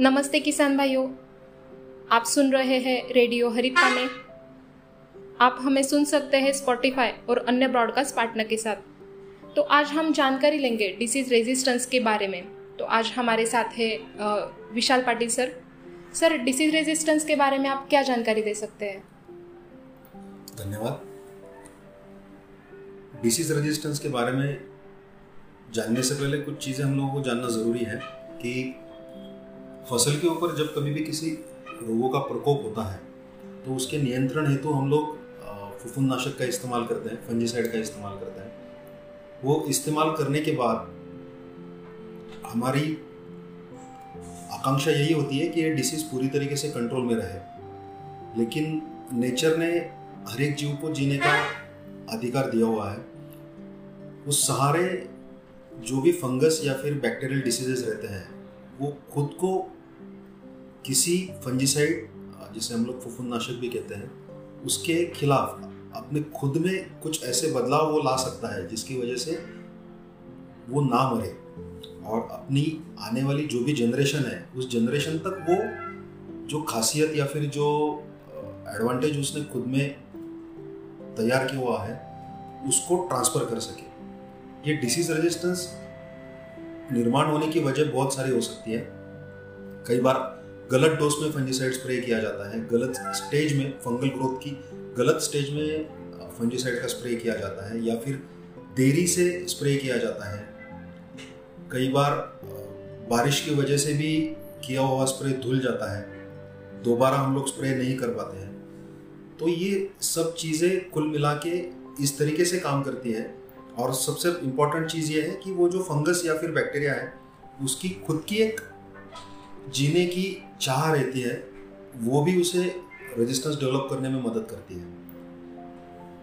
नमस्ते किसान भाइयों। आप सुन रहे हैं रेडियो हरिता में। आप हमें सुन सकते हैं स्पॉटिफाई और अन्य ब्रॉडकास्ट पार्टनर के साथ। तो आज हम जानकारी लेंगे डिसीज रेजिस्टेंस के बारे में। तो आज हमारे साथ है Vishal Patil sir. Sir disease resistance के बारे में आप क्या जानकारी दे सकते हैं? धन्यवाद। डिसीज रेजिस्टेंस के बारे में जानने से पहले कुछ चीज़ें हम लोगों को जानना ज़रूरी है कि फ़सल के ऊपर जब कभी भी किसी रोगों का प्रकोप होता है तो उसके नियंत्रण हेतु हम लोग फफूंदनाशक का इस्तेमाल करते हैं फंजीसाइड का इस्तेमाल करते हैं। वो इस्तेमाल करने के बाद हमारी आकांक्षा यही होती है कि ये डिसीज पूरी तरीके से कंट्रोल में रहे। लेकिन नेचर ने हर एक जीव को जीने का अधिकार दिया हुआ है। उस सहारे जो भी फंगस या फिर बैक्टीरियल डिसीजेज रहते हैं वो खुद को किसी फंजीसाइड जिसे हम लोग फफूंदनाशक भी कहते हैं, उसके खिलाफ अपने खुद में कुछ ऐसे बदलाव वो ला सकता है, जिसकी वजह से वो ना मरे। और अपनी आने वाली जो भी जनरेशन है, उस जनरेशन तक वो जो खासियत या फिर जो एडवांटेज उसने खुद में तैयार किया हुआ है, उसको ट्रांसफ़र कर सके। ये डिसीज रेजिस्टेंस निर्माण होने की वजह बहुत सारी हो सकती है। कई बार गलत डोज में फंजीसाइड स्प्रे किया जाता है, गलत स्टेज में फंगल ग्रोथ की, गलत स्टेज में फंजीसाइड का स्प्रे किया जाता है या फिर देरी से स्प्रे किया जाता है। कई बार बारिश की वजह से भी किया हुआ स्प्रे धुल जाता है, दोबारा हम लोग स्प्रे नहीं कर पाते हैं। तो ये सब चीज़ें कुल मिला के इस तरीके से काम करती है। और सबसे इम्पोर्टेंट चीज़ ये है कि वो जो फंगस या फिर बैक्टीरिया है, उसकी खुद की एक जीने की चाह रहती है, वो भी उसे रेजिस्टेंस डेवलप करने में मदद करती है।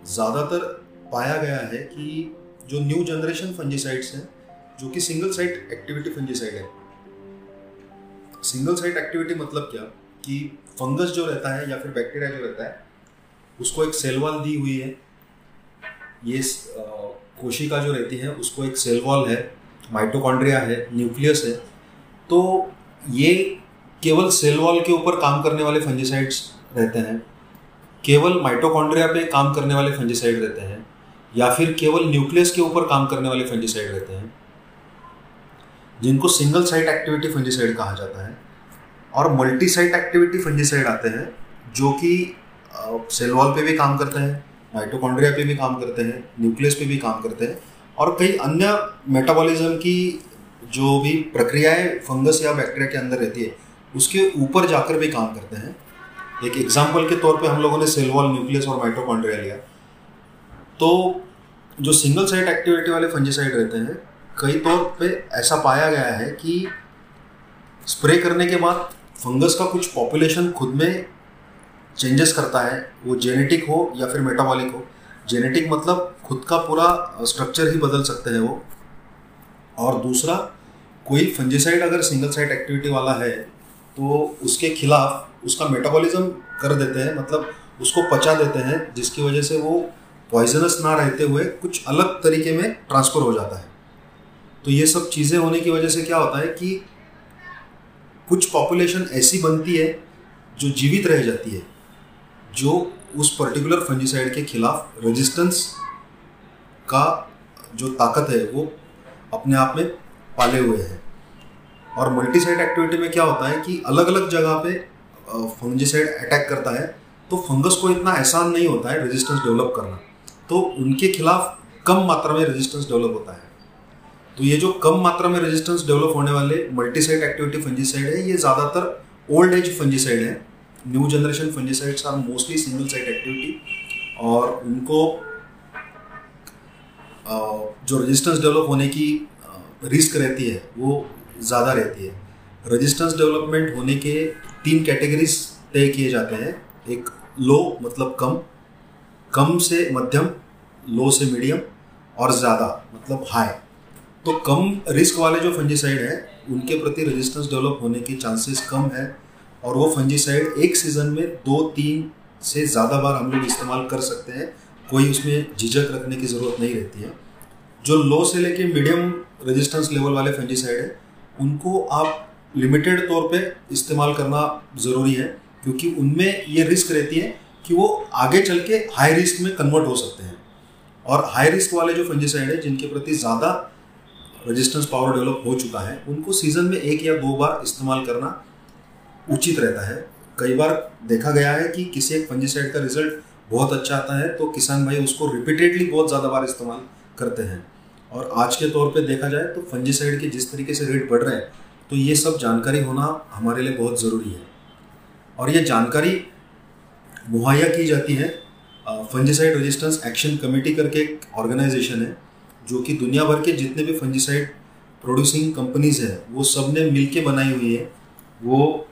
ज़्यादातर पाया गया है कि जो न्यू जनरेशन फंजीसाइड्स हैं, जो कि सिंगल साइट एक्टिविटी फंजीसाइड है। सिंगल साइट एक्टिविटी मतलब क्या? कि फंगस जो रहता है या फिर बैक्टीरिया जो रहता है, उसको एक सेलवाल दी हुई है। ये कोशिका जो रहती है, उसको एक सेल वॉल है माइटोकॉन्ड्रिया है न्यूक्लियस है तो ये केवल सेल वॉल के ऊपर काम करने वाले फंजीसाइड्स रहते हैं, केवल माइटोकॉन्ड्रिया पे काम करने वाले फंजीसाइड रहते हैं, या फिर केवल न्यूक्लियस के ऊपर काम करने वाले फंजीसाइड रहते हैं, जिनको सिंगल साइट एक्टिविटी फंजीसाइड कहा जाता है, और मल्टी साइट एक्टिविटी फंजीसाइड आते हैं, जो कि सेल वॉल पे भी काम करते हैं माइटोकॉन्ड्रिया पे भी काम करते हैं, न्यूक्लियस पे भी काम करते हैं और कई अन्य मेटाबॉलिज्म की जो भी प्रक्रियाएँ, फंगस या बैक्टीरिया के अंदर रहती है, उसके ऊपर जाकर भी काम करते हैं। एक एग्ज़ाम्पल के तौर पे हम लोगों ने सेल वॉल न्यूक्लियस और माइटोकॉन्ड्रिया लिया। तो जो सिंगल साइड एक्टिविटी वाले फंजीसाइड रहते हैं, कई तौर पे ऐसा पाया गया है कि स्प्रे करने के बाद फंगस का कुछ पॉपुलेशन खुद में चेंजेस करता है, वो जेनेटिक हो या फिर मेटाबॉलिक हो। जेनेटिक मतलब खुद का पूरा स्ट्रक्चर ही बदल सकते हैं वो। और दूसरा, कोई फंजीसाइड अगर सिंगल साइड एक्टिविटी वाला है तो उसके खिलाफ उसका मेटाबॉलिज्म कर देते हैं मतलब उसको पचा देते हैं, जिसकी वजह से वो पॉइजनस ना रहते हुए कुछ अलग तरीके में ट्रांसफ़र हो जाता है। तो ये सब चीज़ें होने की वजह से क्या होता है कि कुछ पॉपुलेशन ऐसी बनती है, जो जीवित रह जाती है। जो उस पर्टिकुलर फंजीसाइड के खिलाफ रेजिस्टेंस का जो ताकत है, वो अपने आप में पाले हुए हैं। और मल्टीसाइड एक्टिविटी में क्या होता है कि अलग अलग जगह पे फंजीसाइड अटैक करता है तो फंगस को इतना आसान नहीं होता है रेजिस्टेंस डेवलप करना। तो उनके खिलाफ कम मात्रा में रेजिस्टेंस डेवलप होता है। तो ये जो कम मात्रा में रेजिस्टेंस डेवलप होने वाले मल्टीसाइड एक्टिविटी फंजीसाइड है, ये ज़्यादातर ओल्ड एज फंजीसाइड है। New generation fungicides are mostly single site activity और उनको जो रेजिस्टेंस डेवलप होने की रिस्क रहती है, वो ज़्यादा रहती है। रेजिस्टेंस डेवलपमेंट होने के तीन कैटेगरीज तय किए जाते हैं। एक लो मतलब कम कम से मध्यम लो से मीडियम और ज़्यादा मतलब हाई तो कम रिस्क वाले जो फंजीसाइड है, उनके प्रति रेजिस्टेंस डेवलप होने के चांसेस कम है। और वो फंजीसाइड एक सीज़न में दो, तीन से ज़्यादा बार हम लोग इस्तेमाल कर सकते हैं। कोई उसमें झिझक रखने की ज़रूरत नहीं रहती है। जो लो से लेके मीडियम रेजिस्टेंस लेवल वाले फंजीसाइड है, उनको आप लिमिटेड तौर पे इस्तेमाल करना ज़रूरी है, क्योंकि उनमें ये रिस्क रहती है कि वो आगे चल के हाई रिस्क में कन्वर्ट हो सकते हैं। और हाई रिस्क वाले जो फंजिसाइड है, जिनके प्रति ज़्यादा रेजिस्टेंस पावर डेवलप हो चुका है, उनको सीज़न में एक या दो बार इस्तेमाल करना उचित रहता है। कई बार देखा गया है कि किसी एक फंजिसाइड का रिज़ल्ट बहुत अच्छा आता है तो किसान भाई उसको रिपीटेडली बहुत ज़्यादा बार इस्तेमाल करते हैं। और आज के तौर पे देखा जाए तो फंजिसाइड के जिस तरीके से रेट बढ़ रहे हैं तो ये सब जानकारी होना हमारे लिए बहुत ज़रूरी है। और ये जानकारी मुहैया की जाती है। फंजीसाइड रेजिस्टेंस एक्शन कमेटी करके एक ऑर्गेनाइजेशन है, जो कि दुनिया भर के जितने भी फंजीसाइड प्रोड्यूसिंग कंपनीज़ हैं, वो सबने मिल के बनाई हुई है। वो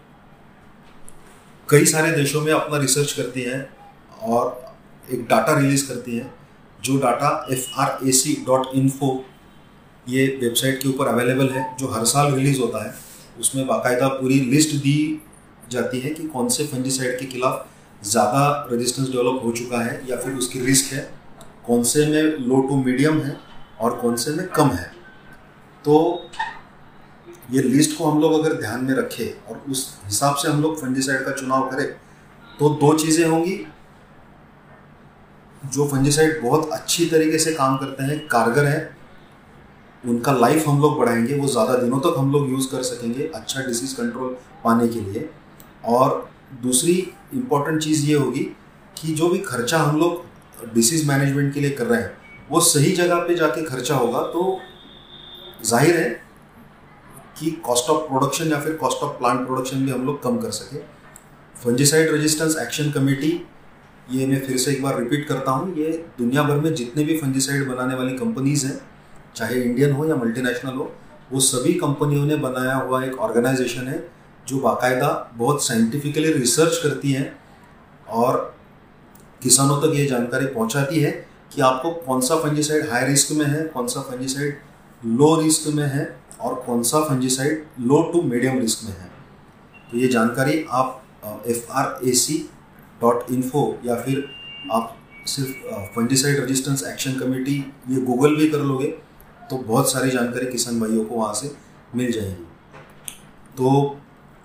कई सारे देशों में अपना रिसर्च करती हैं और एक डाटा रिलीज़ करती है, जो data F R A C dot info ये वेबसाइट के ऊपर अवेलेबल है, जो हर साल रिलीज़ होता है। उसमें बाकायदा पूरी लिस्ट दी जाती है कि कौन से फंजीसाइड के खिलाफ ज़्यादा रेजिस्टेंस डेवलप हो चुका है या फिर उसकी रिस्क है, कौन से में लो टू मीडियम है और कौन से में कम है। तो ये लिस्ट को हम लोग अगर ध्यान में रखें और उस हिसाब से हम लोग फंजीसाइड का चुनाव करें तो दो चीज़ें होंगी। जो फंजीसाइड बहुत अच्छी तरीके से काम करते हैं, कारगर है, उनका लाइफ हम लोग बढ़ाएँगे, वो ज़्यादा दिनों तक हम लोग यूज़ कर सकेंगे अच्छा डिसीज़ कंट्रोल पाने के लिए। और दूसरी इंपॉर्टेंट चीज़ ये होगी कि जो भी खर्चा हम लोग डिसीज़ मैनेजमेंट के लिए कर रहे हैं, वो सही जगह पे जाके खर्चा होगा तो ज़ाहिर है कि कॉस्ट ऑफ़ प्रोडक्शन या फिर कॉस्ट ऑफ़ प्लांट प्रोडक्शन भी हम लोग कम कर सके। फंजिसाइड रेजिस्टेंस एक्शन कमेटी ये मैं फिर से एक बार रिपीट करता हूँ, ये दुनिया भर में जितने भी फंजिसाइड बनाने वाली कंपनीज़ हैं, चाहे इंडियन हो या मल्टीनेशनल हो, वो सभी कंपनियों ने बनाया हुआ एक ऑर्गेनाइजेशन है, जो बाकायदा बहुत साइंटिफिकली रिसर्च करती है और किसानों तक ये जानकारी पहुंचाती है कि आपको कौन सा फंजीसाइड हाई रिस्क में है, कौन सा फंजीसाइड लो रिस्क में है और कौन सा fungicide low to medium risk में है? तो ये जानकारी आप F R A C dot info या फिर आप सिर्फ़ फंजीसाइड रजिस्टेंस एक्शन कमेटी ये गूगल भी कर लोगे तो बहुत सारी जानकारी किसान भाइयों को वहाँ से मिल जाएगी। तो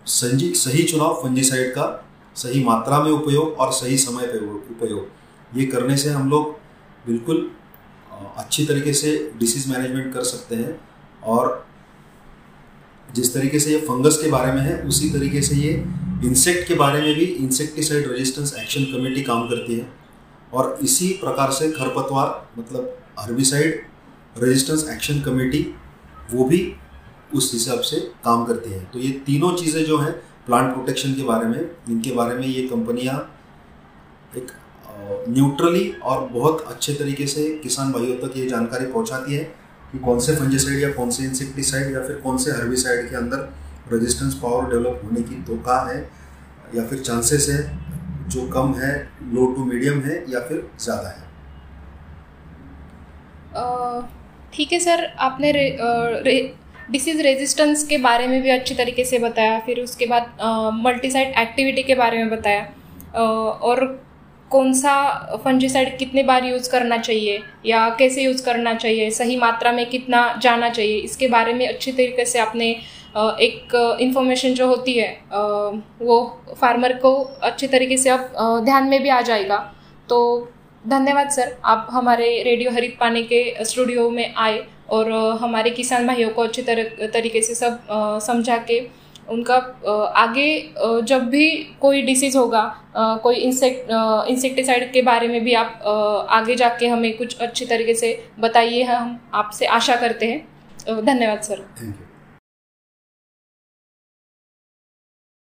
संजी सही चुनाव फंजीसाइड का, सही मात्रा में उपयोग और सही समय पर उपयोग, ये करने से हम लोग बिल्कुल अच्छी तरीके से डिसीज मैनेजमेंट कर सकते हैं और जिस तरीके से ये फंगस के बारे में है, उसी तरीके से ये इंसेक्ट के बारे में भी इंसेक्टिसाइड रेजिस्टेंस एक्शन कमेटी काम करती है। और इसी प्रकार से खरपतवार मतलब हर्बिसाइड रेजिस्टेंस एक्शन कमेटी वो भी उस हिसाब से काम करती है। तो ये तीनों चीज़ें जो हैं प्लांट प्रोटेक्शन के बारे में, इनके बारे में ये कंपनियाँ एक न्यूट्रली और बहुत अच्छे तरीके से किसान भाइयों तक ये जानकारी पहुंचाती है। कि कौन से फंजीसाइड या कौन से इंसेक्टिसाइड या फिर कौन से हर्बिसाइड के अंदर रेजिस्टेंस पावर डेवलप होने की धोखा है या फिर चांसेस है जो कम है लो टू मीडियम है या फिर ज़्यादा है? ठीक है सर आपने रे, रे, रेजिस्टेंस के बारे में भी अच्छी तरीके से बताया फिर उसके बाद मल्टीसाइड एक्टिविटी के बारे में बताया। आ, और कौन सा फंजीसाइड कितने बार यूज़ करना चाहिए या कैसे यूज़ करना चाहिए, सही मात्रा में कितना जाना चाहिए, इसके बारे में अच्छी तरीके से आपने एक इन्फॉर्मेशन जो होती है वो फार्मर को अच्छी तरीके से अब ध्यान में भी आ जाएगा। तो धन्यवाद सर, आप हमारे रेडियो हरित पाने के स्टूडियो में आए और हमारे किसान भाइयों को अच्छी तरह, तरीके से सब समझा के उनका आगे जब भी कोई डिसीज़ होगा कोई इंसेक्ट इंसेक्टिसाइड के बारे में भी आप आगे जाके हमें कुछ अच्छी तरीके से बताइए, हम आपसे आशा करते हैं। धन्यवाद, सर। Thank you